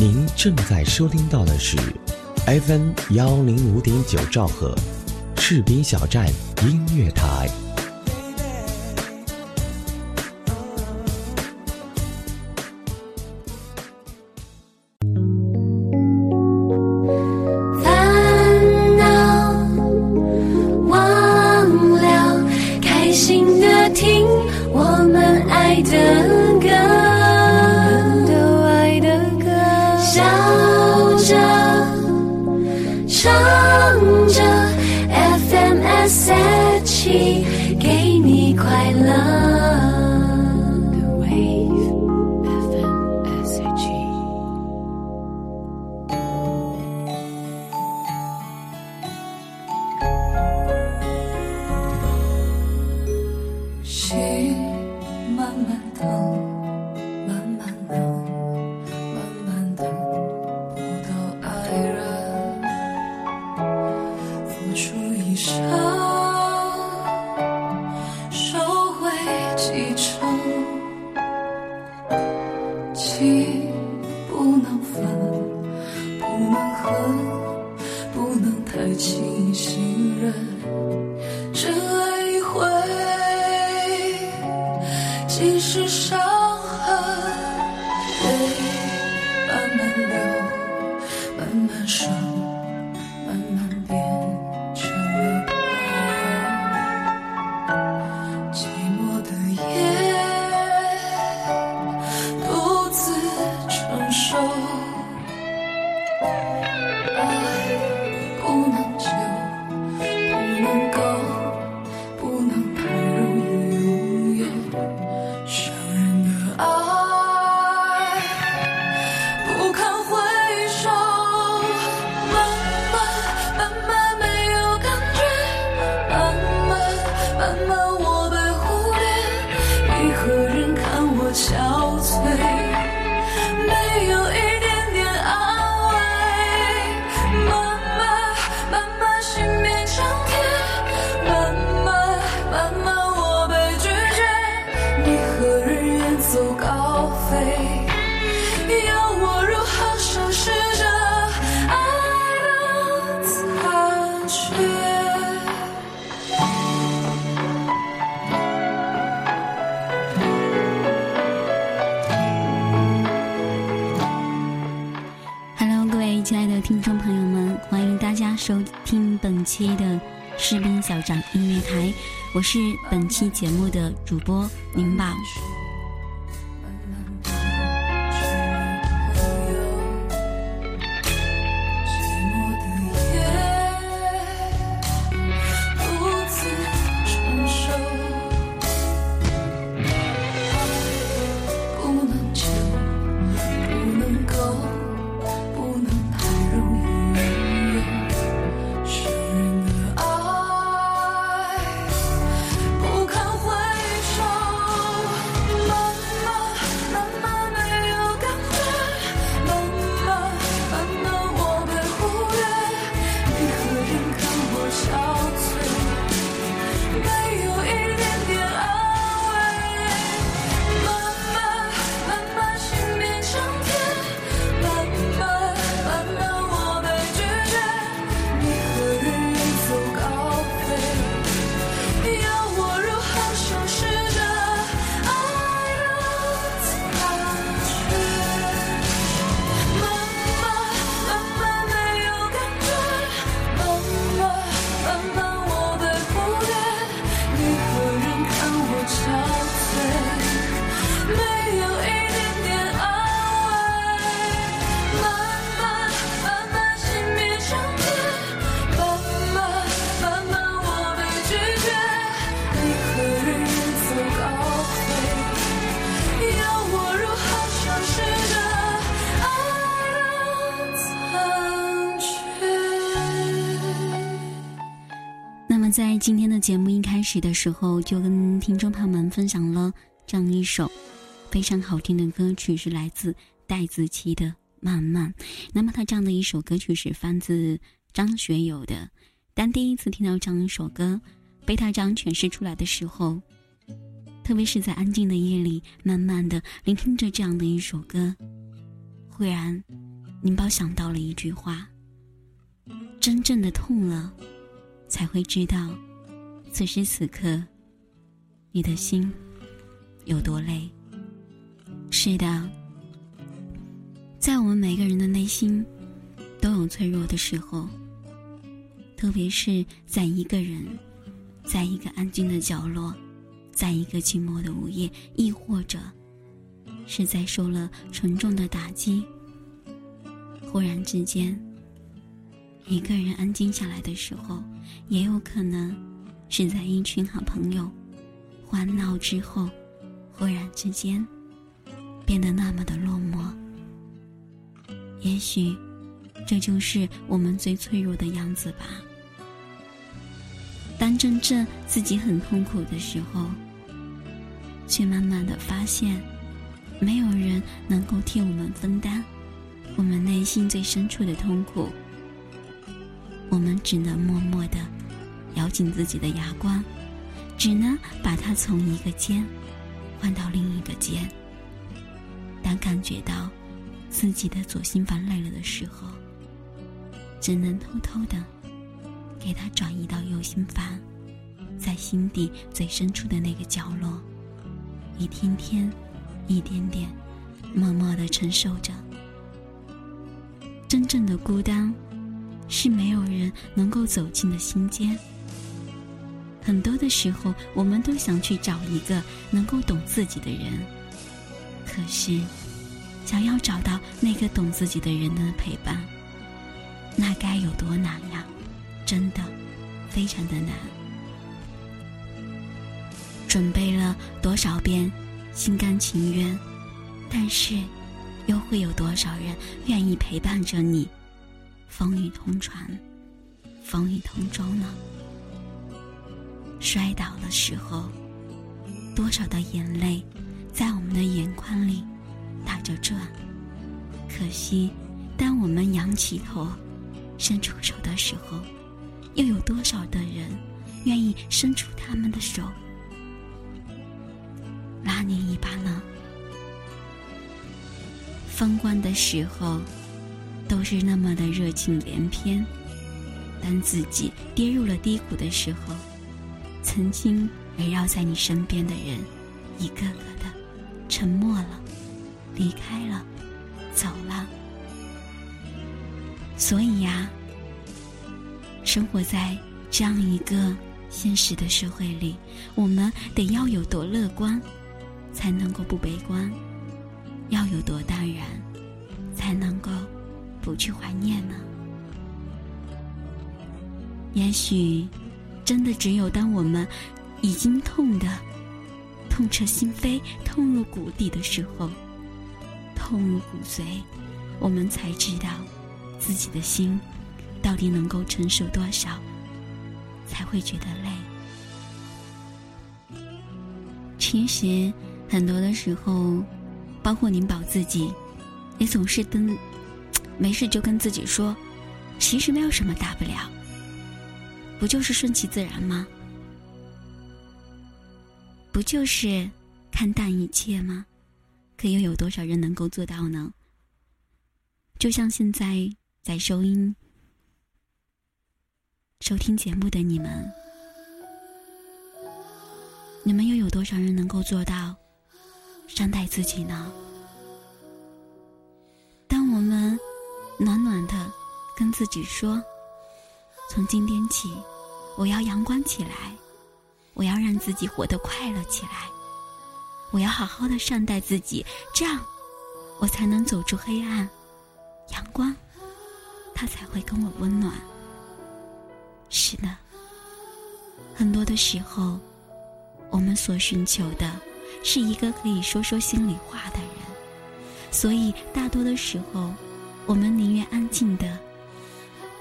您正在收听到的是 FM 幺零五点九兆赫，赤兵小站音乐台。的士兵小长音乐台，我是本期节目的主播宁宝。节目一开始的时候，就跟听众朋友们分享了这样一首非常好听的歌曲，是来自戴子琪的《慢慢》。那么他这样的一首歌曲是翻自张学友的。当第一次听到这样一首歌，被他这样诠释出来的时候，特别是在安静的夜里，慢慢的聆听着这样的一首歌，忽然宁宝想到了一句话：真正的痛了，才会知道，此时此刻，你的心有多累。是的，在我们每个人的内心，都有脆弱的时候，特别是在一个人，在一个安静的角落，在一个寂寞的午夜，亦或者是在受了沉重的打击，忽然之间，一个人安静下来的时候，也有可能是在一群好朋友欢闹之后，忽然之间。变得那么的落寞，也许这就是我们最脆弱的样子吧。当真正自己很痛苦的时候，却慢慢的发现，没有人能够替我们分担我们内心最深处的痛苦，我们只能默默的咬紧自己的牙关，只能把它从一个肩换到另一个肩。当感觉到自己的左心房累了的时候，只能偷偷的给它转移到右心房，在心底最深处的那个角落，一天天、一点点、默默的承受着。真正的孤单，是没有人能够走进的心间。很多的时候，我们都想去找一个能够懂自己的人。可是，想要找到那个懂自己的人的陪伴，那该有多难呀！真的，非常的难。准备了多少遍，心甘情愿，但是，又会有多少人愿意陪伴着你，风雨同船，风雨同舟呢？摔倒的时候，多少的眼泪。在我们的眼眶里打着转，可惜，当我们仰起头，伸出手的时候，又有多少的人愿意伸出他们的手拉你一把呢？风光的时候，都是那么的热情连篇；当自己跌入了低谷的时候，曾经围绕在你身边的人，一个个的。沉默了，离开了，走了。所以呀，生活在这样一个现实的社会里，我们得要有多乐观，才能够不悲观；要有多淡然，才能够不去怀念呢？也许，真的只有当我们已经痛的。痛彻心扉、痛入骨底的时候，痛入骨髓，我们才知道自己的心到底能够承受多少，才会觉得累。其实很多的时候，包括宁宝自己，也总是跟没事就跟自己说，其实没有什么大不了，不就是顺其自然吗？不就是看淡一切吗？可又有多少人能够做到呢？就像现在在收音、收听节目的你们，你们又有多少人能够做到善待自己呢？当我们暖暖的跟自己说：“从今天起，我要阳光起来。”我要让自己活得快乐起来，我要好好的善待自己，这样，我才能走出黑暗，阳光，它才会跟我温暖。是的，很多的时候，我们所寻求的，是一个可以说说心里话的人，所以大多的时候，我们宁愿安静的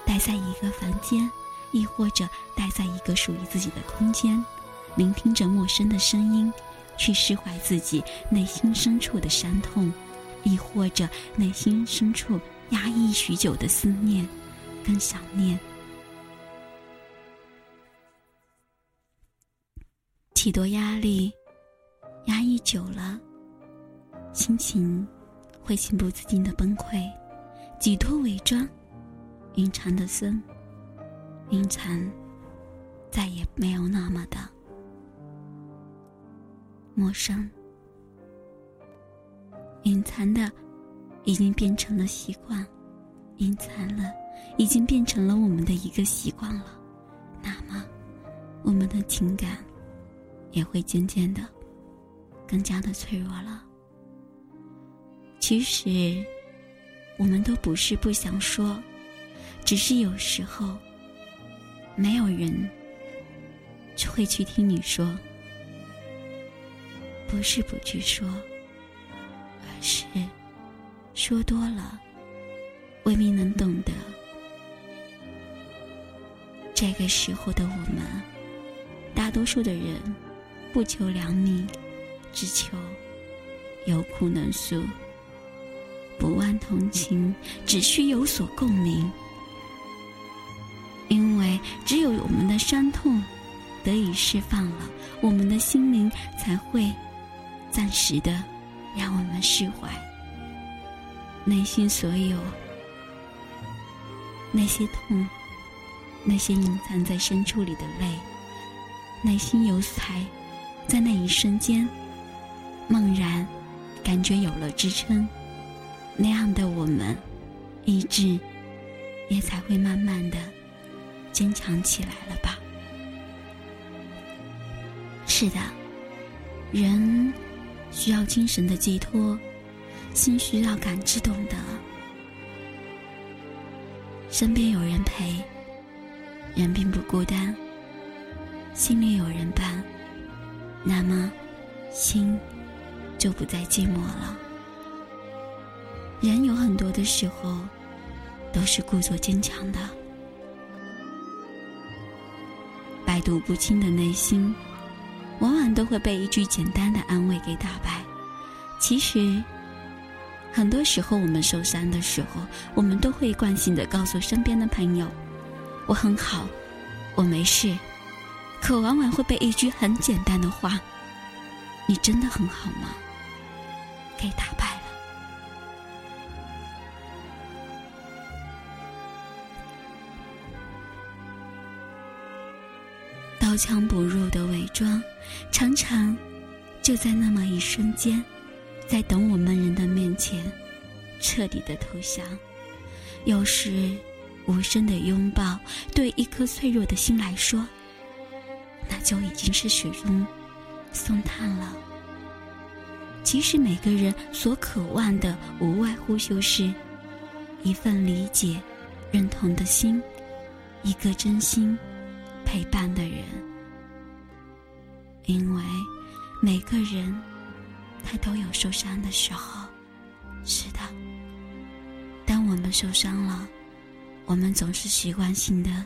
待在一个房间，亦或者待在一个属于自己的空间。聆听着陌生的声音，去释怀自己内心深处的伤痛，亦或者内心深处压抑许久的思念跟想念。体多压力，压抑久了，心情会情不自禁的崩溃，寄托伪装，隐藏的深，隐藏再也没有那么的陌生，隐藏的已经变成了习惯，隐藏了已经变成了我们的一个习惯了，那么我们的情感也会渐渐的更加的脆弱了。其实。我们都不是不想说，只是有时候没有人会去听你说。不是不去说，而是说多了未必能懂得。这个时候的我们，大多数的人不求良民，只求有苦能诉。不忘同情，只需有所共鸣。只有我们的伤痛得以释放了，我们的心灵才会暂时的让我们释怀。内心所有那些痛，那些隐藏在深处里的泪，内心有才，在那一瞬间，猛然感觉有了支撑。那样的我们，意志也才会慢慢的坚强起来了吧？是的，人需要精神的寄托，心需要感知懂得，身边有人陪，人并不孤单，心里有人伴，那么心就不再寂寞了。人有很多的时候，都是故作坚强的，百毒不侵的内心，往往都会被一句简单的安慰给打败。其实，很多时候我们受伤的时候，我们都会惯性的告诉身边的朋友：“我很好，我没事。”可往往会被一句很简单的话：“你真的很好吗？”给打败。枪不入的伪装，常常就在那么一瞬间，在等我们人的面前彻底的投降。有时，无声的拥抱对一颗脆弱的心来说，那就已经是雪中送炭了。其实，每个人所渴望的，无外乎就是一份理解、认同的心，一个真心。陪伴的人，因为每个人他都有受伤的时候。是的，当我们受伤了，我们总是习惯性的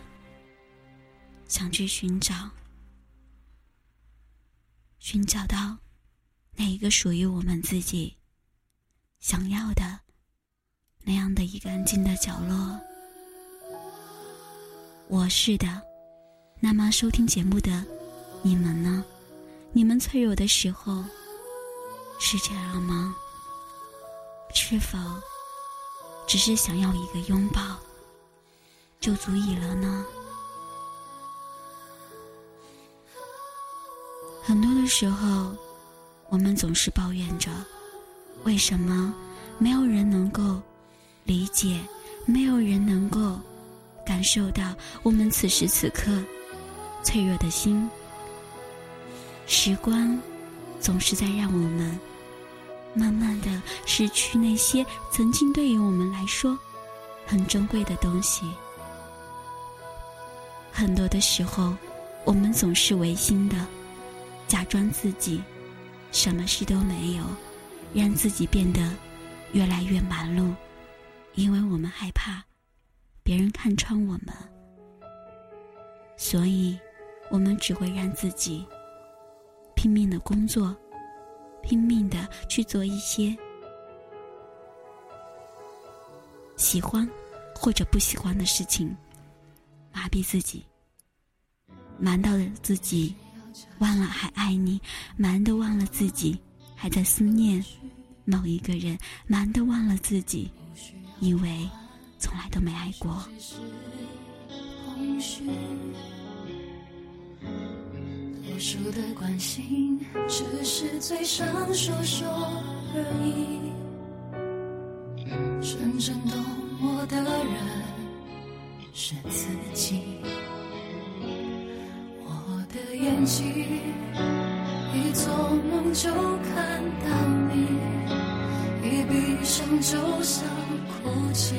想去寻找，寻找到那一个属于我们自己想要的那样的一个安静的角落。我是的。那么，收听节目的你们呢？你们脆弱的时候是这样吗？是否只是想要一个拥抱就足以了呢？很多的时候，我们总是抱怨着：为什么没有人能够理解，没有人能够感受到我们此时此刻？脆弱的心，时光总是在让我们慢慢的失去那些曾经对于我们来说很珍贵的东西。很多的时候，我们总是违心的，假装自己什么事都没有，让自己变得越来越忙碌，因为我们害怕别人看穿我们，所以。我们只会让自己拼命的工作，拼命的去做一些喜欢或者不喜欢的事情，麻痹自己，忙到了自己忘了还爱你，忙的忘了自己还在思念某一个人，忙的忘了自己，以为从来都没爱过。多数的关心只是嘴上说说而已，真正懂我的人是自己。我的眼睛一做梦就看到你，一闭上就想哭泣，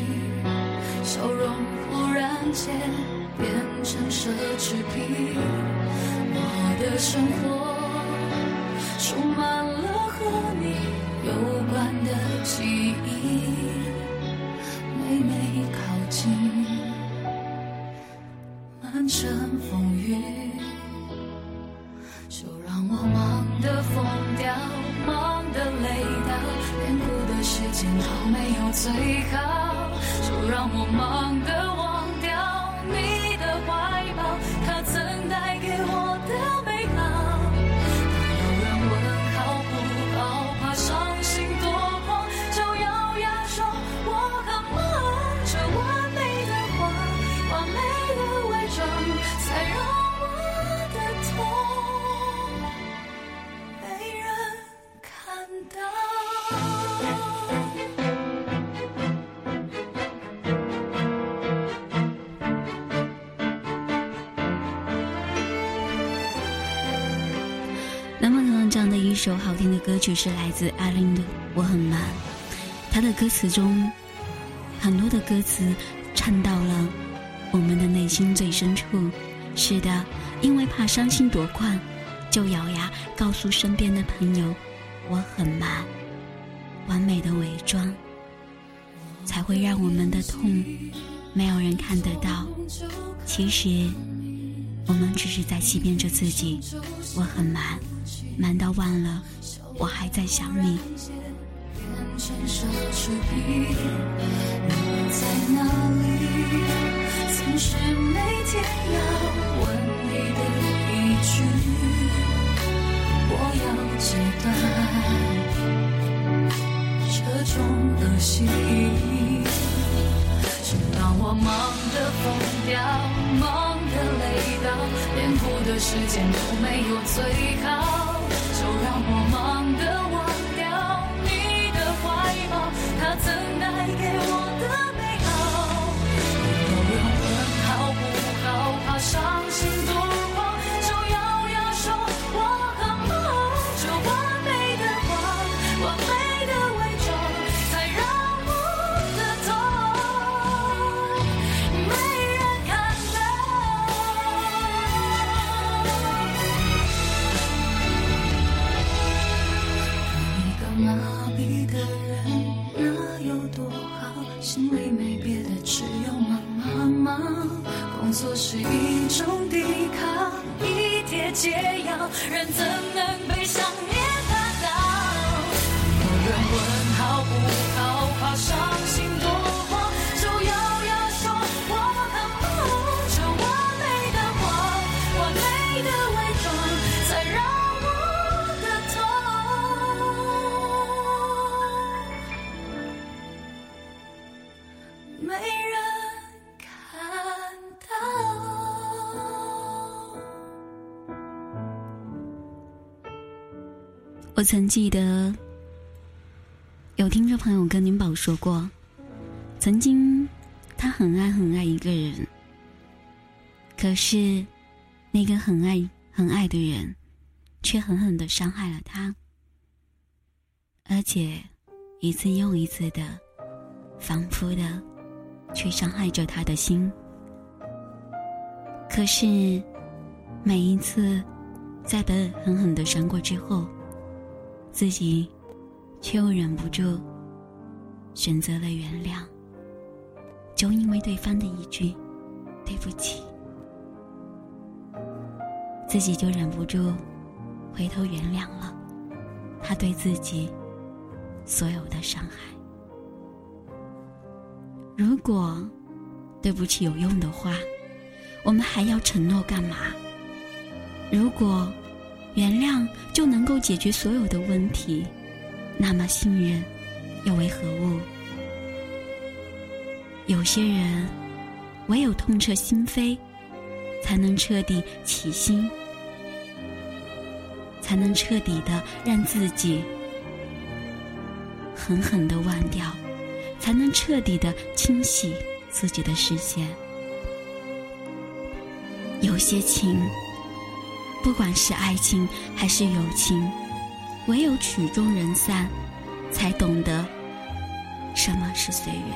笑容忽然间变成奢侈品。的生活充满了和你有关的记忆，每每靠近，满城风雨。就让我忙得疯掉，忙得累到，连哭的时间都没有最好。就让我忙首好听的歌曲是来自阿玲的《我很忙》，他的歌词中很多的歌词唱到了我们的内心最深处。是的，因为怕伤心夺眶，就咬牙告诉身边的朋友我很忙，完美的伪装，才会让我们的痛没有人看得到。其实，我们只是在欺骗着自己，我很忙。难道忘了我还在想你。变成奢侈品，你在哪里？曾是每天要问你的一句，我。忙得疯掉，累到，连哭的时间都没有最好。就让我忙得忘掉你的怀抱，他曾解药，人怎能我曾记得有听众朋友跟林宝说过，曾经他很爱很爱一个人，可是那个很爱很爱的人，却狠狠的伤害了他，而且一次又一次的反复的去伤害着他的心。可是每一次在被狠狠的伤过之后，自己却又忍不住选择了原谅，就因为对方的一句“对不起”，自己就忍不住回头原谅了他对自己所有的伤害。如果对不起有用的话，我们还要承诺干嘛？如果原谅就能够解决所有的问题，那么信任又为何物？有些人，唯有痛彻心扉，才能彻底起心，才能彻底的让自己狠狠的忘掉，才能彻底的清洗自己的视线。有些情，不管是爱情还是友情，唯有曲终人散，才懂得什么是随缘。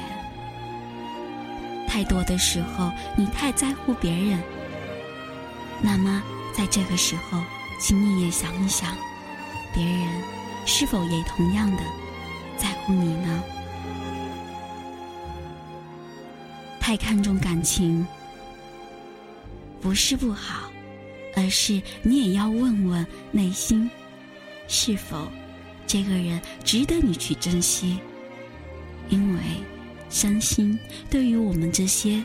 太多的时候，你太在乎别人，那么在这个时候，请你也想一想，别人是否也同样的在乎你呢？太看重感情，不是不好，而是你也要问问内心，是否这个人值得你去珍惜，因为。伤心对于我们这些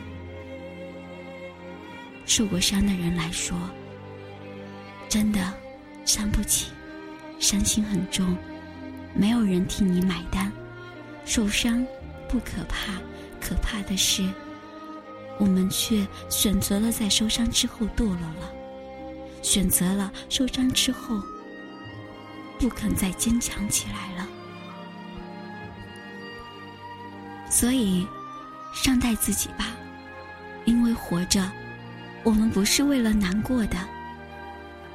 受过伤的人来说，真的伤不起，伤心很重，没有人替你买单。受伤不可怕，可怕的是我们却选择了在受伤之后堕落了，选择了受伤之后不肯再坚强起来了。所以，善待自己吧，因为活着，我们不是为了难过的。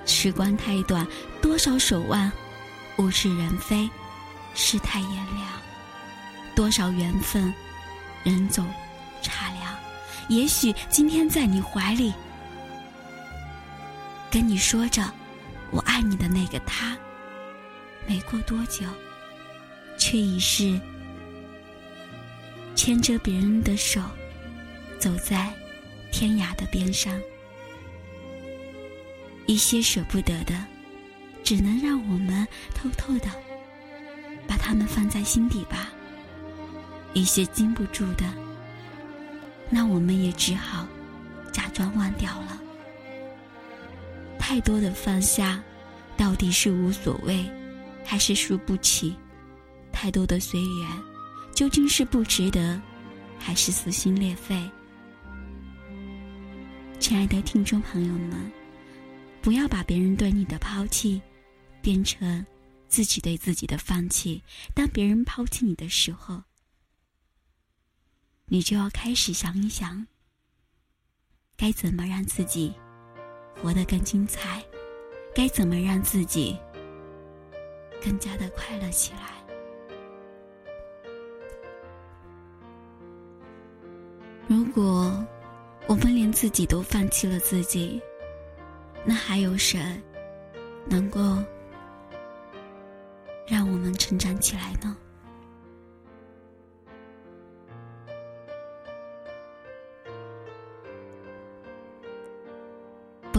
时光太短，多少手腕，物是人非，世态炎凉，多少缘分，人走茶凉。也许今天在你怀里，跟你说着“我爱你”的那个他，没过多久，却已是。牵着别人的手，走在天涯的边上。一些舍不得的，只能让我们偷偷的把它们放在心底吧。一些禁不住的，那我们也只好假装忘掉了。太多的放下，到底是无所谓，还是输不起？太多的随缘。究竟是不值得，还是撕心裂肺？亲爱的听众朋友们，不要把别人对你的抛弃变成自己对自己的放弃。当别人抛弃你的时候，你就要开始想一想，该怎么让自己活得更精彩，该怎么让自己更加的快乐起来。如果我们连自己都放弃了自己，那还有谁能够让我们成长起来呢？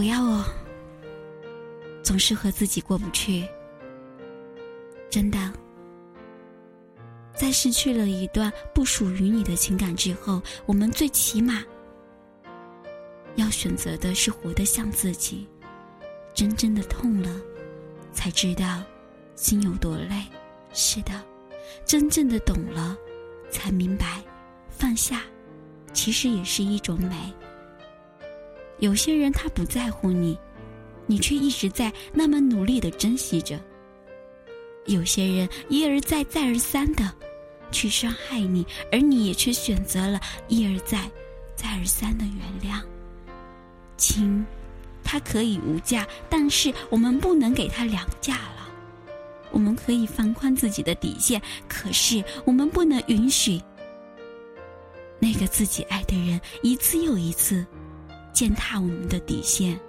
不要哦，总是和自己过不去，真的。在失去了一段不属于你的情感之后，我们最起码要选择的是活得像自己。真正的痛了，才知道心有多累。是的，真正的懂了，才明白放下其实也是一种美。有些人他不在乎你，你却一直在那么努力的珍惜着；有些人一而再再而三的。去伤害你，而你也却选择了一而再、再而三的原谅。亲，他可以无价，但是我们不能给他两价了。我们可以放宽自己的底线，可是我们不能允许那个自己爱的人一次又一次践踏我们的底线。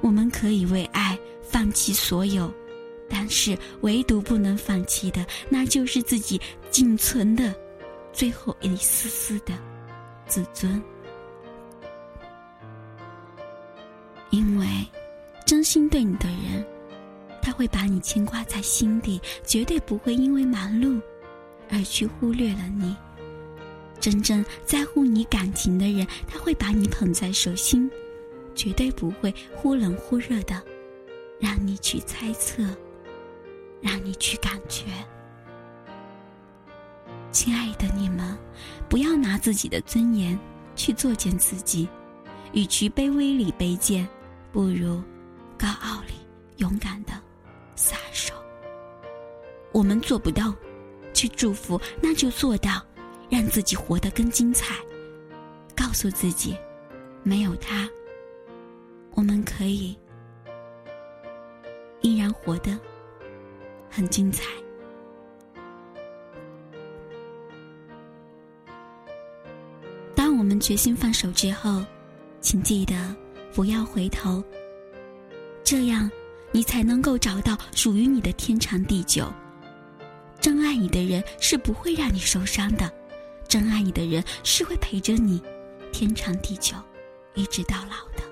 我们可以为爱放弃所有。但是，唯独不能放弃的，那就是自己仅存的最后一丝丝的自尊。因为真心对你的人，他会把你牵挂在心底，绝对不会因为忙碌而去忽略了你。真正在乎你感情的人，他会把你捧在手心，绝对不会忽冷忽热的让你去猜测。让你去感觉，亲爱的你们，不要拿自己的尊严去作践自己，与其卑微里卑贱，不如高傲里勇敢的撒手。我们做不到，去祝福，那就做到，让自己活得更精彩。告诉自己，没有他，我们可以依然活得很精彩。当我们决心放手之后，请记得不要回头，这样你才能够找到属于你的天长地久。真爱你的人是不会让你受伤的，真爱你的人是会陪着你。天长地久，一直到老的。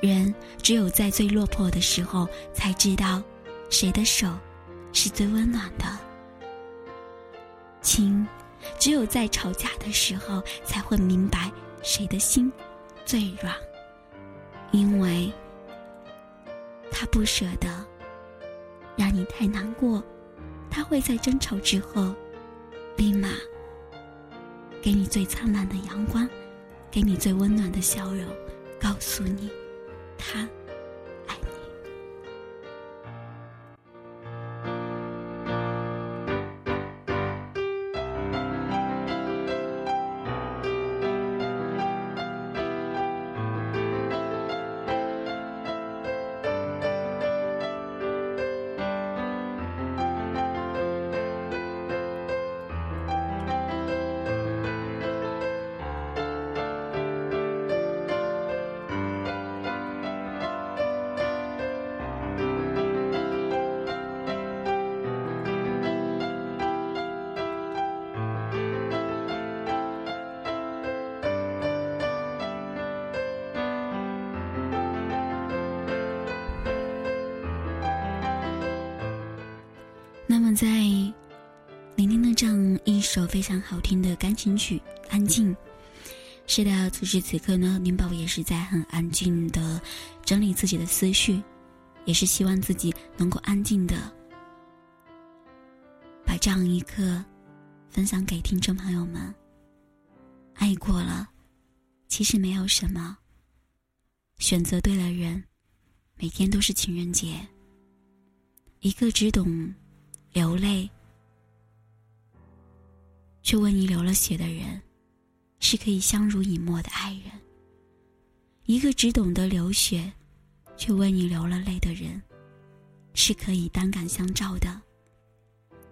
人只有在最落魄的时候，才知道谁的手是最温暖的。情，只有在吵架的时候，才会明白谁的心最软。因为他不舍得让你太难过，他会在争吵之后立马。给你最灿烂的阳光，给你最温暖的笑容，告诉你，他。这样一首非常好听的钢琴曲《安静》，是的，此时此刻呢，林宝也是在很安静的整理自己的思绪，也是希望自己能够安静的把这样一刻分享给听众朋友们。爱过了，其实没有什么；选择对了人，每天都是情人节。一个只懂。流泪，却为你流了血的人，是可以相濡以沫的爱人；一个只懂得流血，却为你流了泪的人，是可以单杆相照的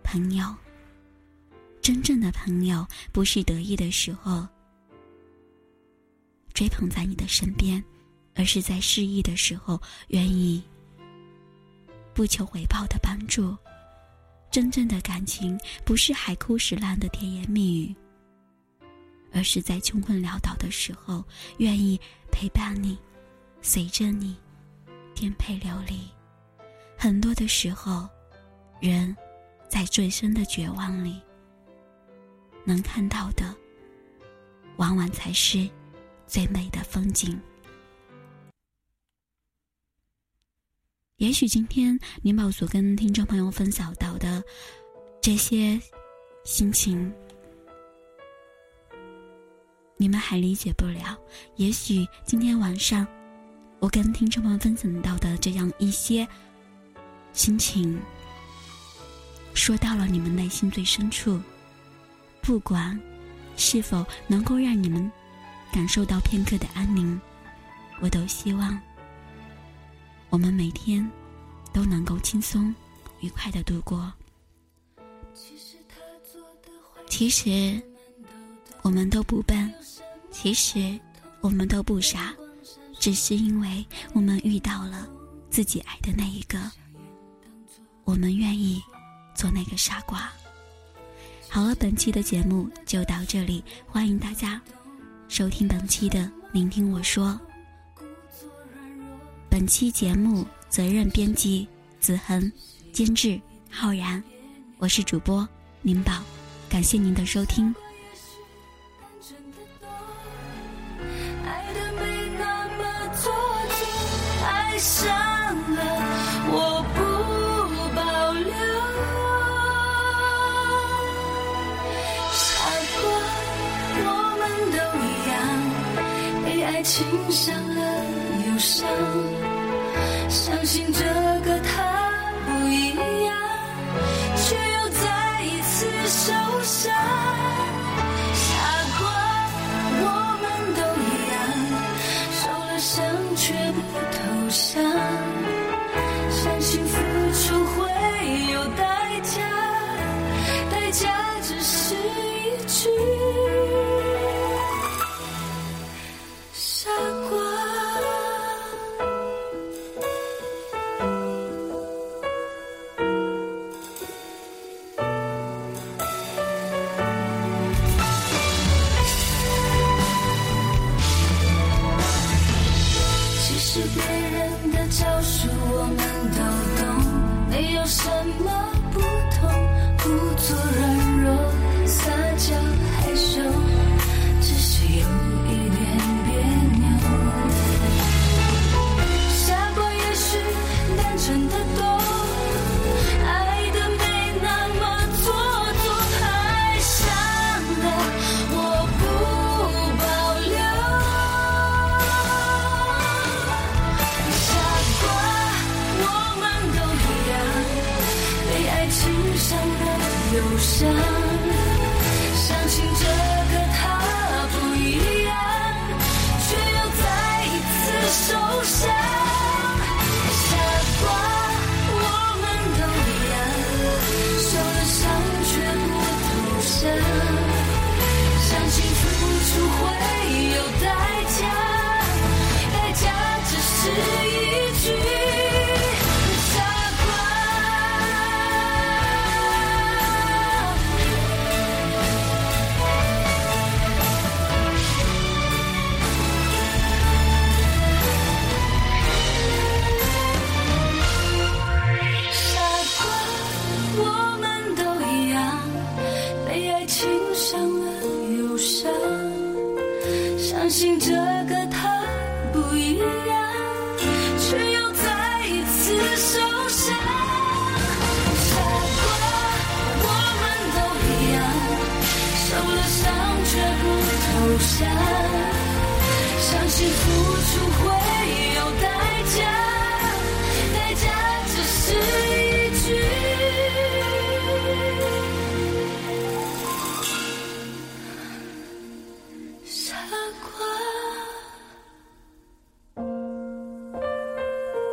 朋友。真正的朋友，不是得意的时候追捧在你的身边，而是在失意的时候愿意不求回报的帮助。真正的感情不是海枯石烂的甜言蜜语，而是在穷困潦倒的时候愿意陪伴你，随着你颠沛流离。很多的时候，人在最深的绝望里，能看到的，往往才是最美的风景。也许今天林宝所跟听众朋友分享到的这些心情，你们还理解不了。也许今天晚上我跟听众朋友分享到的这样一些心情，说到了你们内心最深处，不管是否能够让你们感受到片刻的安宁，我都希望。我们每天都能够轻松、愉快的度过。其实我们都不笨，其实我们都不傻，只是因为我们遇到了自己爱的那一个，我们愿意做那个傻瓜。好了，本期的节目就到这里，欢迎大家收听本期的《聆听我说》。本期节目责任编辑子恒，监制浩然，我是主播宁宝，感谢您的收听。上了，我不保留，傻瓜，我们都一样，被爱情伤了又伤。相信这是别人的招数我们都懂没有什么不同故作软弱撒娇。想。